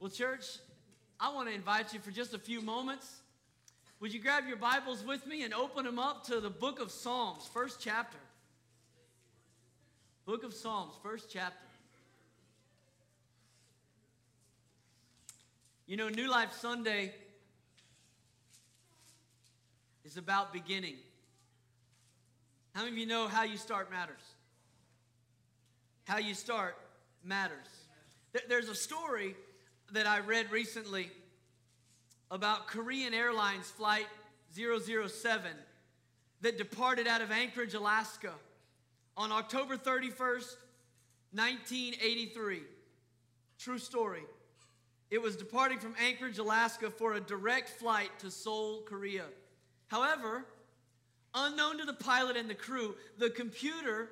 Well, church, I want to invite you for just a few moments. Would you grab your Bibles with me and open them up to the book of Psalms, first chapter? Book of Psalms, first chapter. You know, New Life Sunday is about beginning. How many of you know how you start matters? How you start matters. There's a story that I read recently about Korean Airlines Flight 007 that departed out of Anchorage, Alaska on October 31st, 1983. True story. It was departing from Anchorage, Alaska for a direct flight to Seoul, Korea. However, unknown to the pilot and the crew, the computer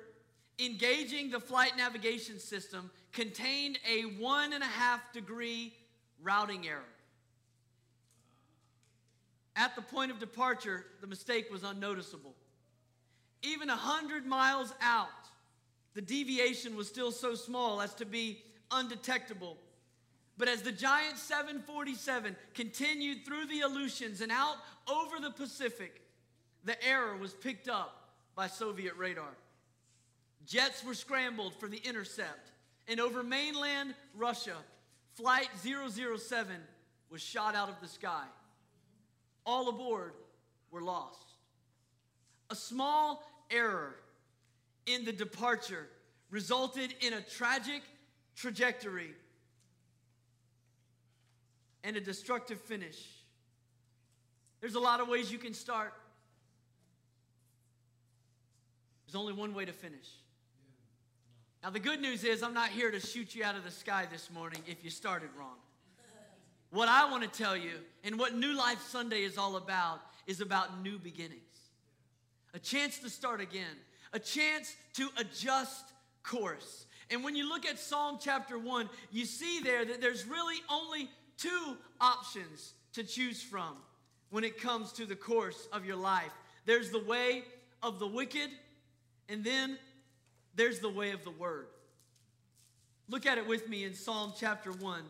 engaging the flight navigation system contained a one and a half degree routing error. At the point of departure, the mistake was unnoticeable. Even 100 miles out, the deviation was still so small as to be undetectable. But as the giant 747 continued through the Aleutians and out over the Pacific, the error was picked up by Soviet radar. Jets were scrambled for the intercept, and over mainland Russia, Flight 007 was shot out of the sky. All aboard were lost. A small error in the departure resulted in a tragic trajectory and a destructive finish. There's a lot of ways you can start. There's only one way to finish. Now, the good news is, I'm not here to shoot you out of the sky this morning if you started wrong. What I want to tell you, and what New Life Sunday is all about, is about new beginnings. A chance to start again, a chance to adjust course. And when you look at Psalm chapter 1, you see there that there's really only two options to choose from when it comes to the course of your life there's the way of the wicked, and then there's the way of the word. Look at it with me in Psalm chapter 1.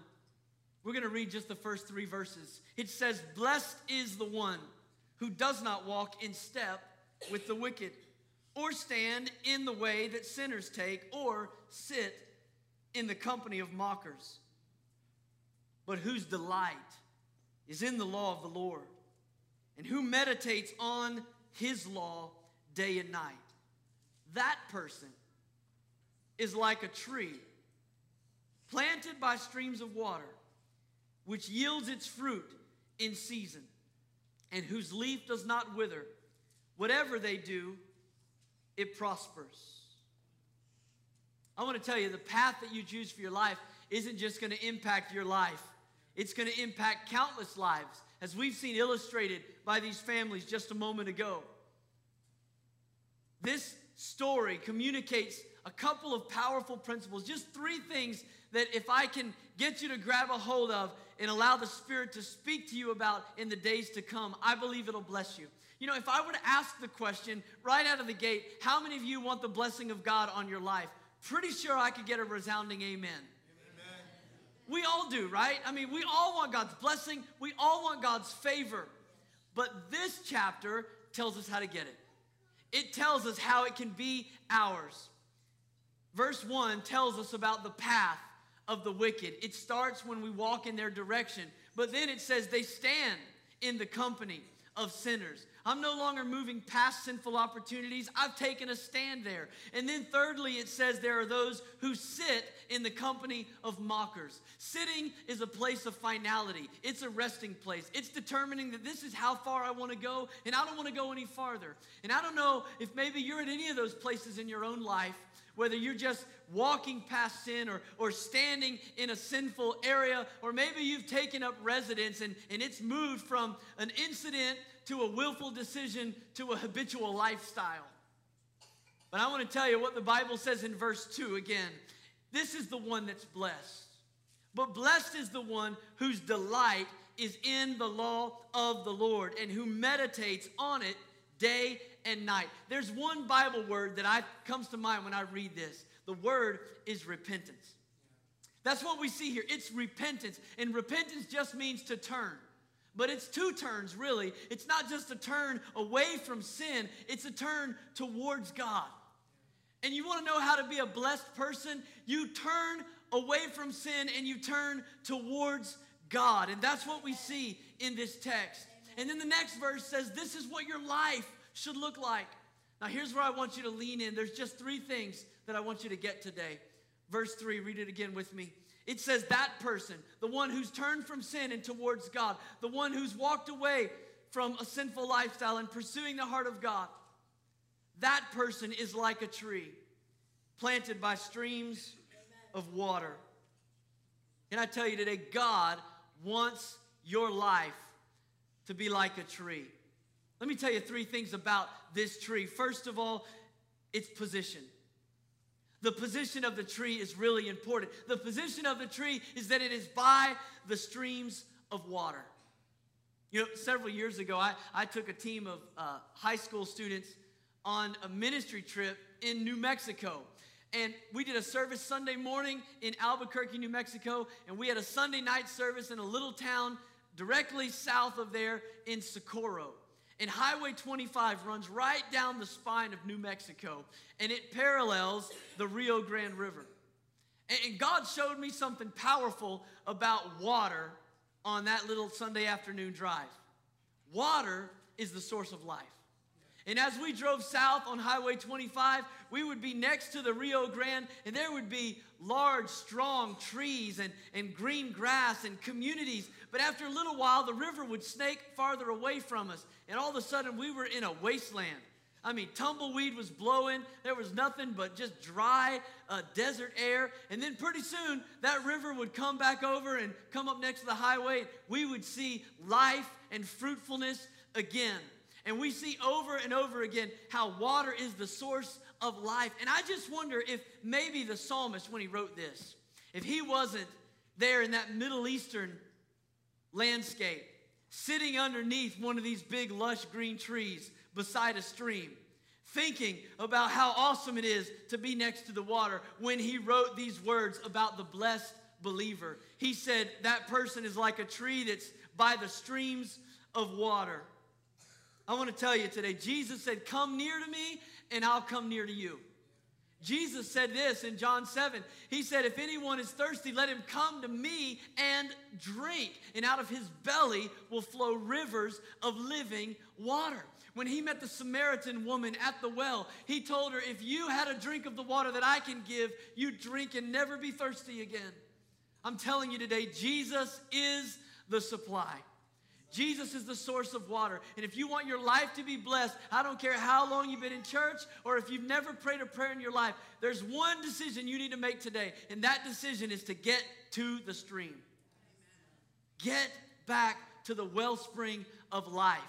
We're going to read just the first three verses. It says, Blessed is the one who does not walk in step with the wicked, or stand in the way that sinners take, or sit in the company of mockers, but whose delight is in the law of the Lord, and who meditates on his law day and night. That person is like a tree planted by streams of water, which yields its fruit in season, and whose leaf does not wither. Whatever they do, it prospers. I want to tell you the path that you choose for your life isn't just going to impact your life, it's going to impact countless lives, as we've seen illustrated by these families just a moment ago. This story communicates a couple of powerful principles, just three things that if I can get you to grab a hold of and allow the Spirit to speak to you about in the days to come, I believe it'll bless you. You know, if I were to ask the question right out of the gate, how many of you want the blessing of God on your life? Pretty sure I could get a resounding amen. amen. We all do, right? I mean, we all want God's blessing, we all want God's favor. But this chapter tells us how to get it. It tells us how it can be ours. Verse 1 tells us about the path of the wicked. It starts when we walk in their direction, but then it says they stand in the company of sinners. I'm no longer moving past sinful opportunities. I've taken a stand there. And then, thirdly, it says there are those who sit in the company of mockers. Sitting is a place of finality, it's a resting place. It's determining that this is how far I want to go, and I don't want to go any farther. And I don't know if maybe you're at any of those places in your own life whether you're just walking past sin or, or standing in a sinful area, or maybe you've taken up residence and, and it's moved from an incident to a willful decision to a habitual lifestyle. But I want to tell you what the Bible says in verse 2 again. This is the one that's blessed. But blessed is the one whose delight is in the law of the Lord and who meditates on it day and night. There's one Bible word that I comes to mind when I read this. The word is repentance. That's what we see here. It's repentance. And repentance just means to turn. But it's two turns, really. It's not just a turn away from sin, it's a turn towards God. And you want to know how to be a blessed person? You turn away from sin and you turn towards God. And that's what we see in this text. And then the next verse says, This is what your life should look like. Now, here's where I want you to lean in. There's just three things that I want you to get today. Verse 3, read it again with me. It says, That person, the one who's turned from sin and towards God, the one who's walked away from a sinful lifestyle and pursuing the heart of God, that person is like a tree planted by streams of water. And I tell you today, God wants your life to be like a tree. Let me tell you three things about this tree. First of all, its position. The position of the tree is really important. The position of the tree is that it is by the streams of water. You know, several years ago, I, I took a team of uh, high school students on a ministry trip in New Mexico. And we did a service Sunday morning in Albuquerque, New Mexico, and we had a Sunday night service in a little town directly south of there in Socorro. And Highway 25 runs right down the spine of New Mexico, and it parallels the Rio Grande River. And God showed me something powerful about water on that little Sunday afternoon drive. Water is the source of life. And as we drove south on Highway 25, we would be next to the Rio Grande, and there would be large, strong trees and, and green grass and communities. But after a little while, the river would snake farther away from us, and all of a sudden, we were in a wasteland. I mean, tumbleweed was blowing. There was nothing but just dry uh, desert air. And then pretty soon, that river would come back over and come up next to the highway. We would see life and fruitfulness again. And we see over and over again how water is the source of life. And I just wonder if maybe the psalmist, when he wrote this, if he wasn't there in that Middle Eastern landscape, sitting underneath one of these big, lush green trees beside a stream, thinking about how awesome it is to be next to the water, when he wrote these words about the blessed believer. He said, That person is like a tree that's by the streams of water. I want to tell you today, Jesus said, Come near to me, and I'll come near to you. Jesus said this in John 7. He said, If anyone is thirsty, let him come to me and drink. And out of his belly will flow rivers of living water. When he met the Samaritan woman at the well, he told her, If you had a drink of the water that I can give, you drink and never be thirsty again. I'm telling you today, Jesus is the supply. Jesus is the source of water. And if you want your life to be blessed, I don't care how long you've been in church or if you've never prayed a prayer in your life, there's one decision you need to make today. And that decision is to get to the stream. Get back to the wellspring of life.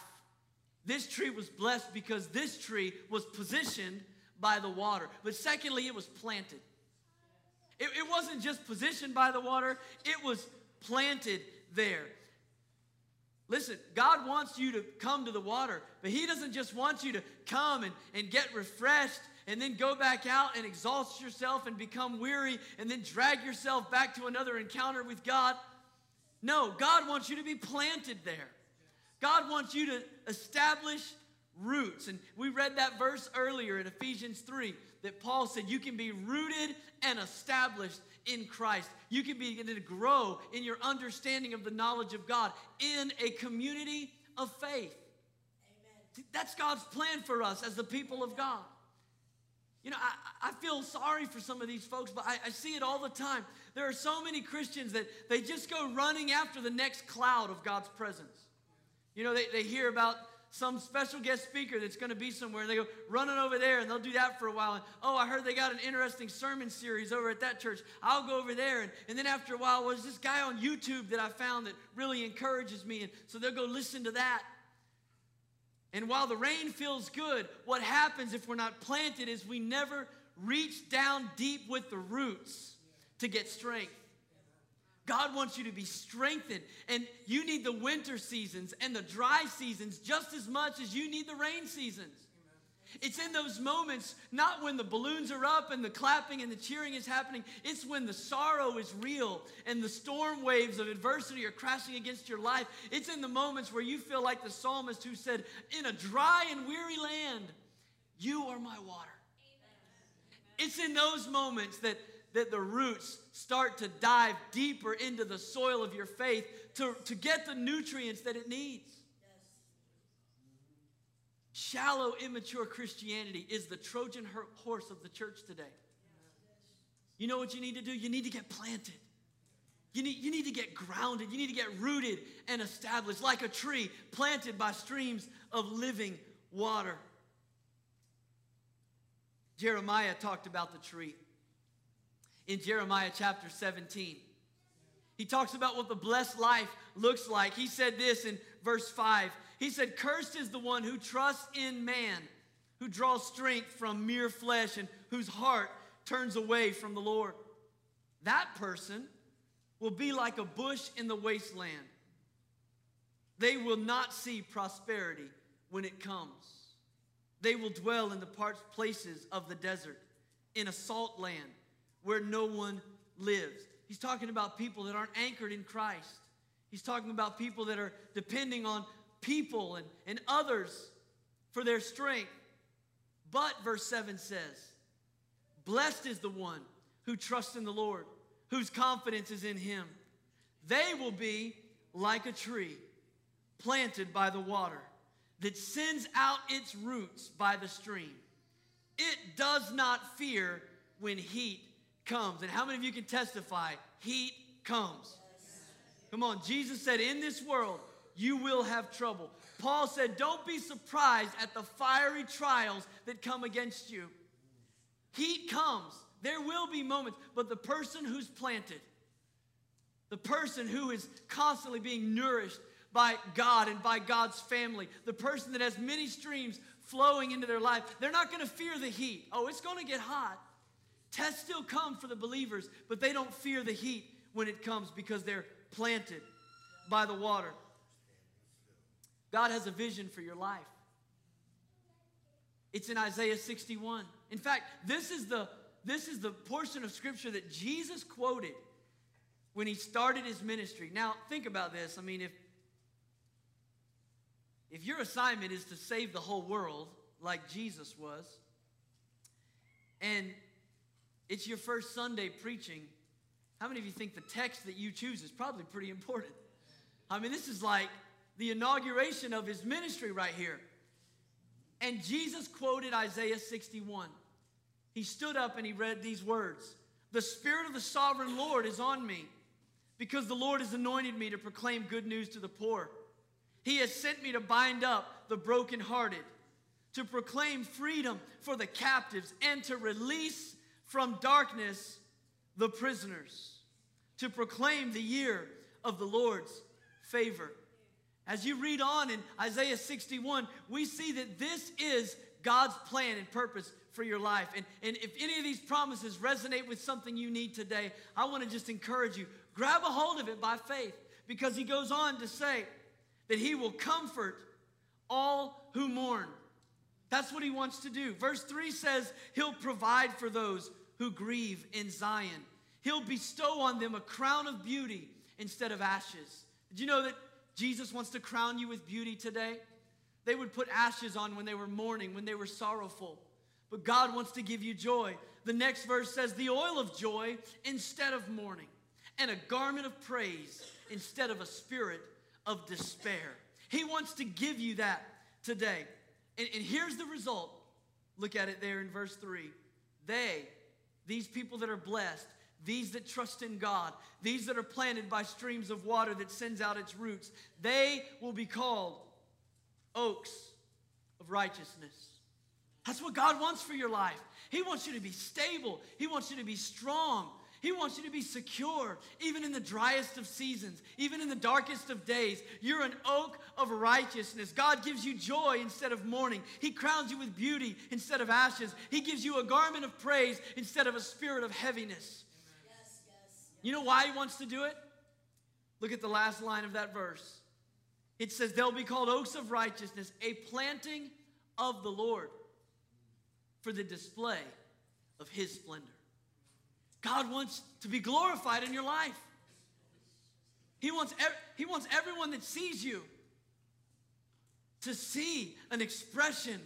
This tree was blessed because this tree was positioned by the water. But secondly, it was planted. It, it wasn't just positioned by the water, it was planted there. Listen, God wants you to come to the water, but He doesn't just want you to come and, and get refreshed and then go back out and exhaust yourself and become weary and then drag yourself back to another encounter with God. No, God wants you to be planted there. God wants you to establish roots. And we read that verse earlier in Ephesians 3 that Paul said you can be rooted and established in Christ. You can begin to grow in your understanding of the knowledge of God in a community of faith. Amen. That's God's plan for us as the people of God. You know, I, I feel sorry for some of these folks, but I, I see it all the time. There are so many Christians that they just go running after the next cloud of God's presence. You know, they, they hear about some special guest speaker that's going to be somewhere, and they go running over there, and they'll do that for a while. And oh, I heard they got an interesting sermon series over at that church. I'll go over there. And, and then after a while, was this guy on YouTube that I found that really encourages me. And so they'll go listen to that. And while the rain feels good, what happens if we're not planted is we never reach down deep with the roots to get strength. God wants you to be strengthened. And you need the winter seasons and the dry seasons just as much as you need the rain seasons. It's in those moments, not when the balloons are up and the clapping and the cheering is happening. It's when the sorrow is real and the storm waves of adversity are crashing against your life. It's in the moments where you feel like the psalmist who said, In a dry and weary land, you are my water. It's in those moments that, that the roots start to dive deeper into the soil of your faith to, to get the nutrients that it needs. Shallow, immature Christianity is the Trojan horse of the church today. You know what you need to do? You need to get planted. You need, you need to get grounded. You need to get rooted and established like a tree planted by streams of living water. Jeremiah talked about the tree in Jeremiah chapter 17. He talks about what the blessed life looks like. He said this in verse 5 he said, Cursed is the one who trusts in man, who draws strength from mere flesh, and whose heart turns away from the Lord. That person will be like a bush in the wasteland. They will not see prosperity when it comes. They will dwell in the parched places of the desert, in a salt land where no one lives. He's talking about people that aren't anchored in Christ. He's talking about people that are depending on people and, and others for their strength. But, verse 7 says, Blessed is the one who trusts in the Lord, whose confidence is in him. They will be like a tree planted by the water that sends out its roots by the stream. It does not fear when heat comes. And how many of you can testify? Heat comes. Come on, Jesus said, In this world, you will have trouble. Paul said, Don't be surprised at the fiery trials that come against you. Heat comes, there will be moments, but the person who's planted, the person who is constantly being nourished by God and by God's family, the person that has many streams flowing into their life, they're not going to fear the heat. Oh, it's going to get hot. Tests still come for the believers, but they don't fear the heat when it comes because they're planted by the water. God has a vision for your life. It's in Isaiah 61. In fact, this is the this is the portion of scripture that Jesus quoted when he started his ministry. Now, think about this. I mean, if if your assignment is to save the whole world like Jesus was, and it's your first Sunday preaching, how many of you think the text that you choose is probably pretty important? I mean, this is like the inauguration of his ministry right here. And Jesus quoted Isaiah 61. He stood up and he read these words The Spirit of the sovereign Lord is on me, because the Lord has anointed me to proclaim good news to the poor. He has sent me to bind up the brokenhearted, to proclaim freedom for the captives, and to release from darkness the prisoners, to proclaim the year of the Lord's favor. As you read on in Isaiah 61, we see that this is God's plan and purpose for your life. And, and if any of these promises resonate with something you need today, I want to just encourage you grab a hold of it by faith because he goes on to say that he will comfort all who mourn. That's what he wants to do. Verse 3 says, He'll provide for those who grieve in Zion. He'll bestow on them a crown of beauty instead of ashes. Did you know that Jesus wants to crown you with beauty today. They would put ashes on when they were mourning, when they were sorrowful. But God wants to give you joy. The next verse says, the oil of joy instead of mourning, and a garment of praise instead of a spirit of despair. He wants to give you that today. And, and here's the result. Look at it there in verse 3. They, these people that are blessed, these that trust in God, these that are planted by streams of water that sends out its roots, they will be called oaks of righteousness. That's what God wants for your life. He wants you to be stable, He wants you to be strong. He wants you to be secure, even in the driest of seasons, even in the darkest of days. You're an oak of righteousness. God gives you joy instead of mourning. He crowns you with beauty instead of ashes. He gives you a garment of praise instead of a spirit of heaviness. You know why he wants to do it? Look at the last line of that verse. It says, They'll be called oaks of righteousness, a planting of the Lord. for the display of His splendor. God wants to be glorified in your life. He wants, he wants everyone that sees you to see an expression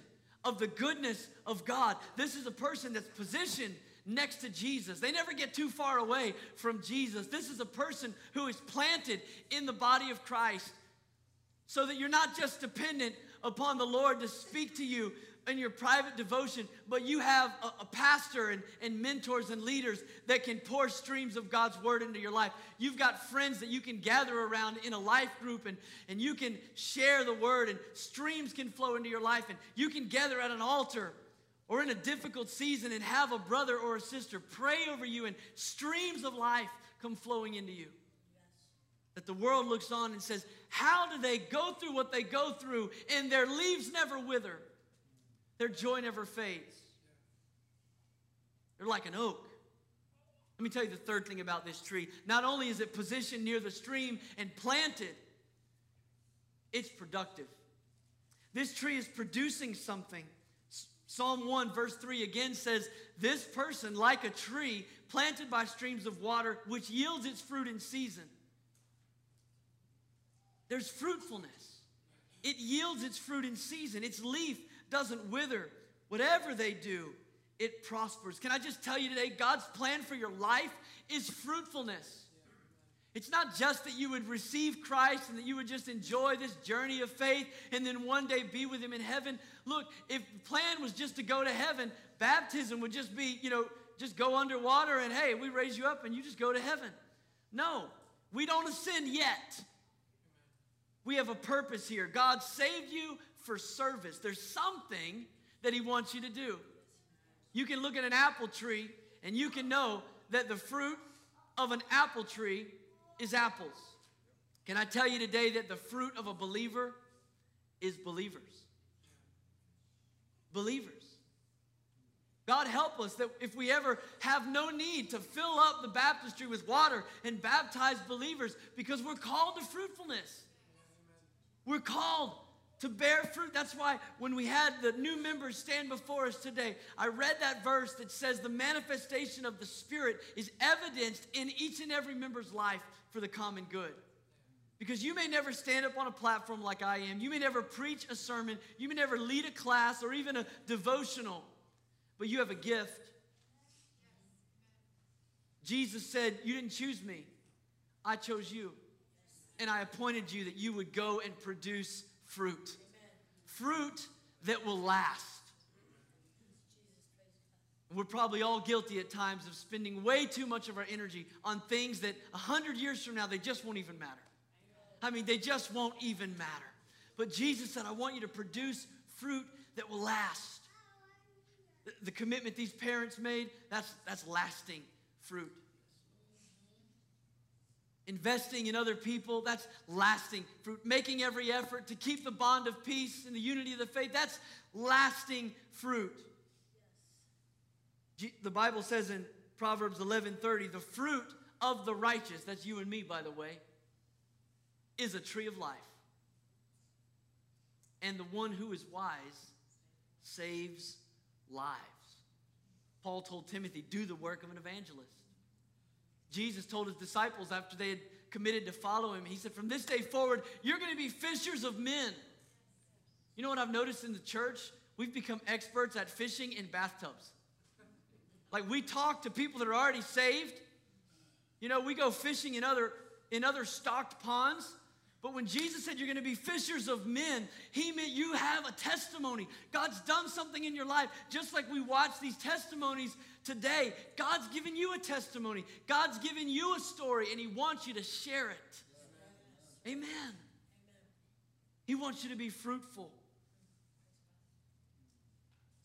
of the goodness of God. This is a person that's positioned next to Jesus. They never get too far away from Jesus. This is a person who is planted in the body of Christ so that you're not just dependent upon the Lord to speak to you in your private devotion, but you have a, a, pastor and, and mentors and leaders that can pour streams of God's word into your life. You've got friends that you can gather around in a life group and, and you can share the word, and streams can flow into your life, and you can gather at an altar or in a difficult season and have a brother or a sister pray over you, and streams of life come flowing into you. That the world looks on and says, How do they go through what they go through and their leaves never wither? Their joy never fades. They're like an oak. Let me tell you the third thing about this tree. Not only is it positioned near the stream and planted, it's productive. This tree is producing something. Psalm 1, verse 3 again says, This person, like a tree planted by streams of water, which yields its fruit in season. There's fruitfulness. It yields its fruit in season. Its leaf doesn't wither. Whatever they do, it prospers. Can I just tell you today, God's plan for your life is fruitfulness. It's not just that you would receive Christ and that you would just enjoy this journey of faith and then one day be with Him in heaven. Look, if the plan was just to go to heaven, baptism would just be, you know, just go underwater and hey, we raise you up and you just go to heaven. No, we don't ascend yet. We have a purpose here. God saved you for service. There's something that He wants you to do. You can look at an apple tree and you can know that the fruit of an apple tree is apples. Can I tell you today that the fruit of a believer is believers? Believers. God help us that if we ever have no need to fill up the baptistry with water and baptize believers because we're called to fruitfulness. We're called to bear fruit. That's why when we had the new members stand before us today, I read that verse that says the manifestation of the Spirit is evidenced in each and every member's life for the common good. Because you may never stand up on a platform like I am. You may never preach a sermon. You may never lead a class or even a devotional. But you have a gift. Jesus said, You didn't choose me, I chose you. And I appointed you that you would go and produce fruit. Fruit that will last. We're probably all guilty at times of spending way too much of our energy on things that a hundred years from now they just won't even matter. I mean, they just won't even matter. But Jesus said, I want you to produce fruit that will last. The, the commitment these parents made, that's, that's lasting fruit. Investing in other people, that's lasting fruit. Making every effort to keep the bond of peace and the unity of the faith, that's lasting fruit. The Bible says in Proverbs 11:30, the fruit of the righteous, that's you and me by the way, is a tree of life. And the one who is wise saves lives. Paul told Timothy, do the work of an evangelist. Jesus told his disciples after they had committed to follow him, he said, From this day forward, you're going to be fishers of men. You know what I've noticed in the church? We've become experts at fishing in bathtubs. Like we talk to people that are already saved. You know, we go fishing in other in other stocked ponds. But when Jesus said you're going to be fishers of men, he meant you have a testimony. God's done something in your life. Just like we watch these testimonies today, God's given you a testimony. God's given you a story, and He wants you to share it. Amen. Amen. He wants you to be fruitful.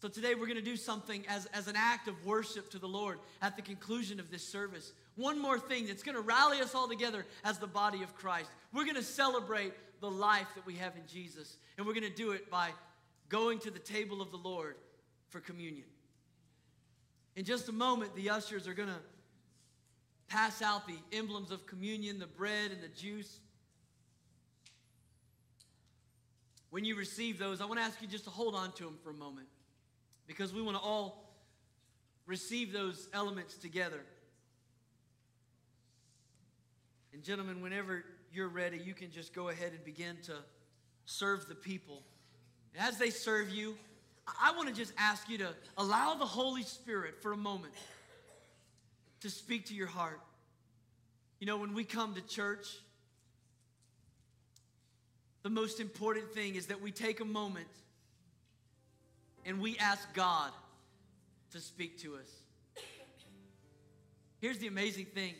So today we're going to do something as, as an act of worship to the Lord at the conclusion of this service. One more thing that's going to rally us all together as the body of Christ. We're going to celebrate the life that we have in Jesus, and we're going to do it by going to the table of the Lord for communion. In just a moment, the ushers are going to pass out the emblems of communion, the bread and the juice. When you receive those, I want to ask you just to hold on to them for a moment because we want to all receive those elements together. And, gentlemen, whenever you're ready, you can just go ahead and begin to serve the people. As they serve you, I want to just ask you to allow the Holy Spirit for a moment to speak to your heart. You know, when we come to church, the most important thing is that we take a moment and we ask God to speak to us. Here's the amazing thing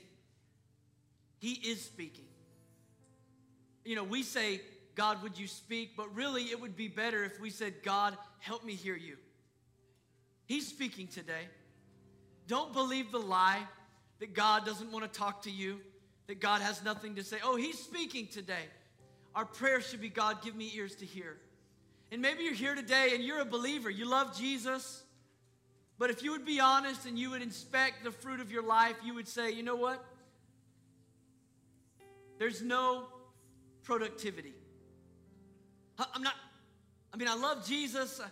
He is speaking. You know, we say, God, would you speak? But really, it would be better if we said, God, help me hear you. He's speaking today. Don't believe the lie that God doesn't want to talk to you, that God has nothing to say. Oh, He's speaking today. Our prayer should be God, give me ears to hear. And maybe you're here today and you're a believer, you love Jesus, but if you would be honest and you would inspect the fruit of your life, you would say, you know what? There's no productivity. I'm not, I mean, I love Jesus, uh,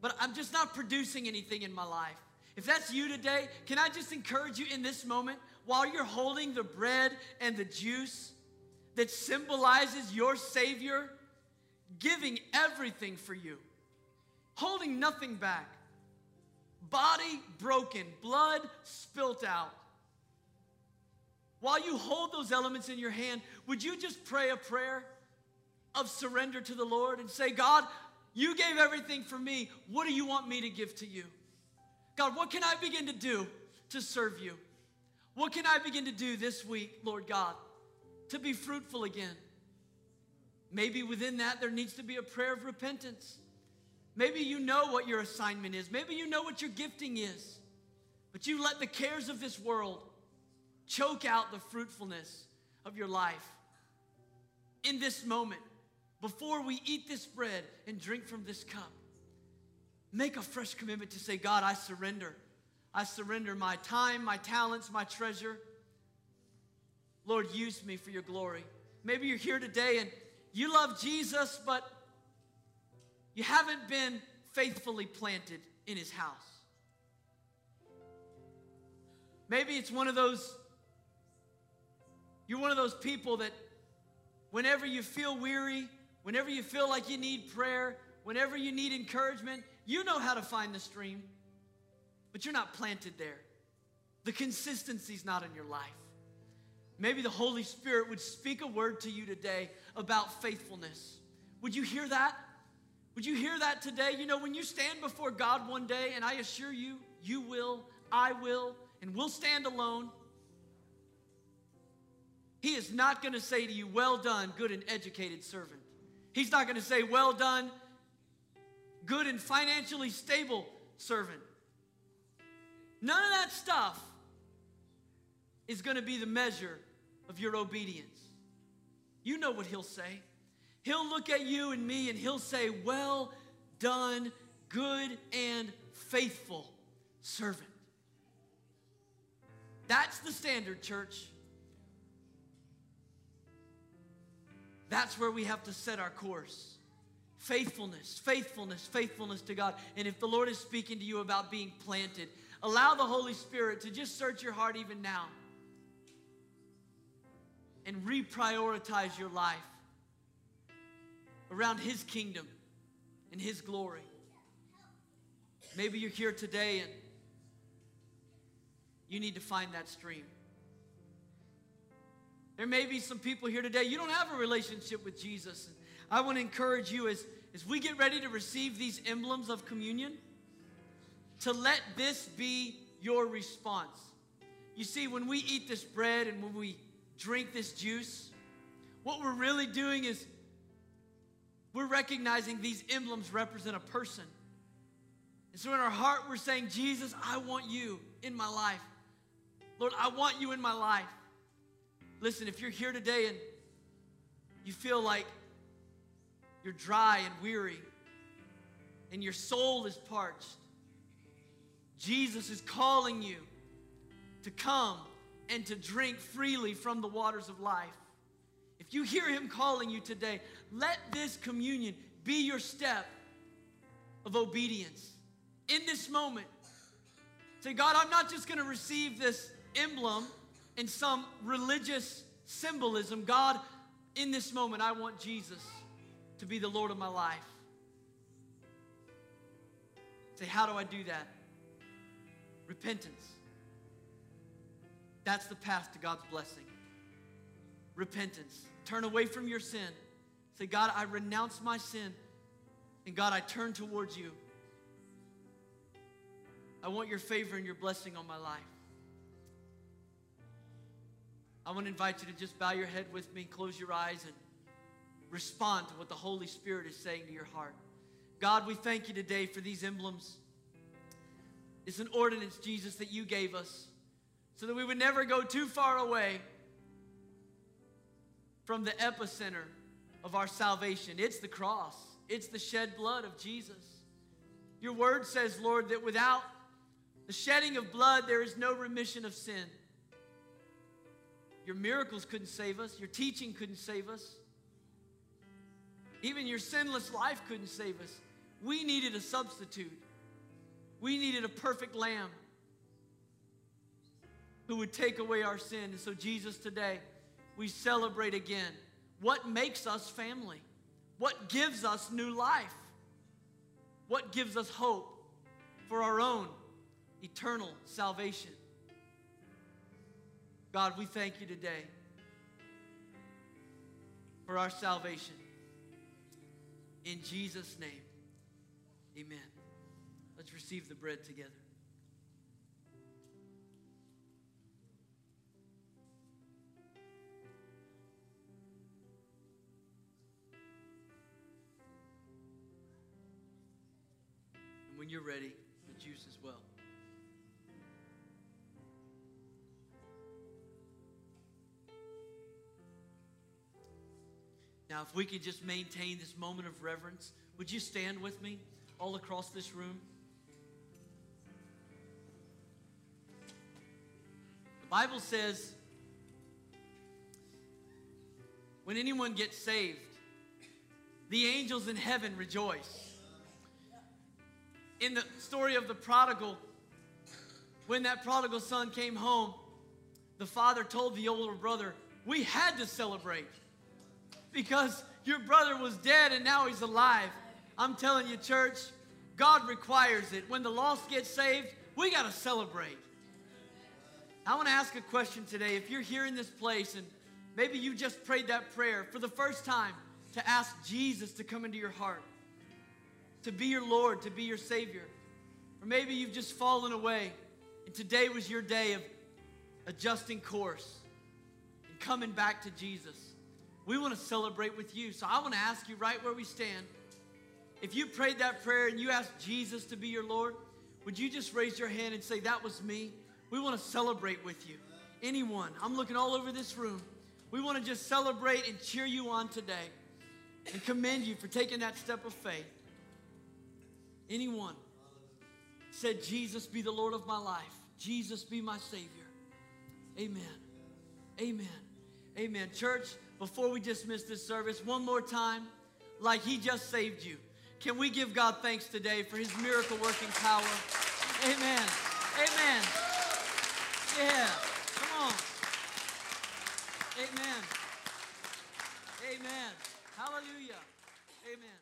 but I'm just not producing anything in my life. If that's you today, can I just encourage you in this moment while you're holding the bread and the juice that symbolizes your Savior giving everything for you, holding nothing back, body broken, blood spilt out. While you hold those elements in your hand, would you just pray a prayer of surrender to the Lord and say, God, you gave everything for me. What do you want me to give to you? God, what can I begin to do to serve you? What can I begin to do this week, Lord God, to be fruitful again? Maybe within that there needs to be a prayer of repentance. Maybe you know what your assignment is. Maybe you know what your gifting is. But you let the cares of this world choke out the fruitfulness of your life. In this moment, before we eat this bread and drink from this cup, make a fresh commitment to say, God, I surrender. I surrender my time, my talents, my treasure. Lord, use me for your glory. Maybe you're here today and you love Jesus, but you haven't been faithfully planted in his house. Maybe it's one of those, you're one of those people that whenever you feel weary, whenever you feel like you need prayer, whenever you need encouragement, you know how to find the stream, but you're not planted there. The consistency's not in your life. Maybe the Holy Spirit would speak a word to you today about faithfulness. Would you hear that? Would you hear that today? You know, when you stand before God one day, and I assure you, you will, I will, and we'll stand alone. He is not going to say to you, Well done, good and educated servant. He's not going to say, Well done, good and financially stable servant. None of that stuff is going to be the measure of your obedience. You know what he'll say. He'll look at you and me and he'll say, Well done, good and faithful servant. That's the standard, church. That's where we have to set our course. Faithfulness, faithfulness, faithfulness to God. And if the Lord is speaking to you about being planted, allow the Holy Spirit to just search your heart even now and reprioritize your life around His kingdom and His glory. Maybe you're here today and you need to find that stream. There may be some people here today, you don't have a relationship with Jesus. I want to encourage you as, as we get ready to receive these emblems of communion, to let this be your response. You see, when we eat this bread and when we drink this juice, what we're really doing is we're recognizing these emblems represent a person. And so in our heart, we're saying, Jesus, I want you in my life. Lord, I want you in my life. Listen, if you're here today and you feel like you're dry and weary and your soul is parched, Jesus is calling you to come and to drink freely from the waters of life. If you hear him calling you today, let this communion be your step of obedience. in this moment, say, God, I'm not just going to receive this emblem in some religious symbolism. God, in this moment, I want Jesus to be the Lord of my life. Say, how do I do that? Repentance. That's the path to God's blessing. Repentance. Turn away from your sin. Say, God, I renounce my sin. And God, I turn towards you. I want your favor and your blessing on my life. I want to invite you to just bow your head with me, close your eyes, and respond to what the Holy Spirit is saying to your heart. God, we thank you today for these emblems. It's an ordinance, Jesus, that you gave us so that we would never go too far away from the epicenter of our salvation. It's the cross, it's the shed blood of Jesus. Your word says, Lord, that without the shedding of blood, there is no remission of sin. Your miracles couldn't save us. Your teaching couldn't save us. Even your sinless life couldn't save us. We needed a substitute. We needed a perfect lamb who would take away our sin. And so, Jesus, today, we celebrate again what makes us family, what gives us new life, what gives us hope for our own eternal salvation. God, we thank you today for our salvation. In Jesus' name, amen. Let's receive the bread together. When you're ready, Now, if we could just maintain this moment of reverence, would you stand with me all across this room? The Bible says when anyone gets saved, the angels in heaven rejoice. In the story of the prodigal, when that prodigal son came home, the father told the older brother, We had to celebrate because your brother was dead and now he's alive. I'm telling you, church, God requires it. When the lost get saved, we got to celebrate. I want to ask a question today. If you're here in this place and maybe you just prayed that prayer for the first time to ask Jesus to come into your heart, to be your Lord, to be your Savior, or maybe you've just fallen away and today was your day of adjusting course and coming back to Jesus we want to celebrate with you. So I want to ask you right where we stand. If you prayed that prayer and you asked Jesus to be your Lord, would you just raise your hand and say, That was me? We want to celebrate with you. Anyone, I'm looking all over this room. We want to just celebrate and cheer you on today and commend you for taking that step of faith. Anyone said, Jesus be the Lord of my life, Jesus be my Savior. Amen. Amen. Amen. Church, before we dismiss this service, one more time, like He just saved you. Can we give God thanks today for His miracle working power? Amen. Amen. Yeah. Come on. Amen. Amen. Hallelujah. Amen.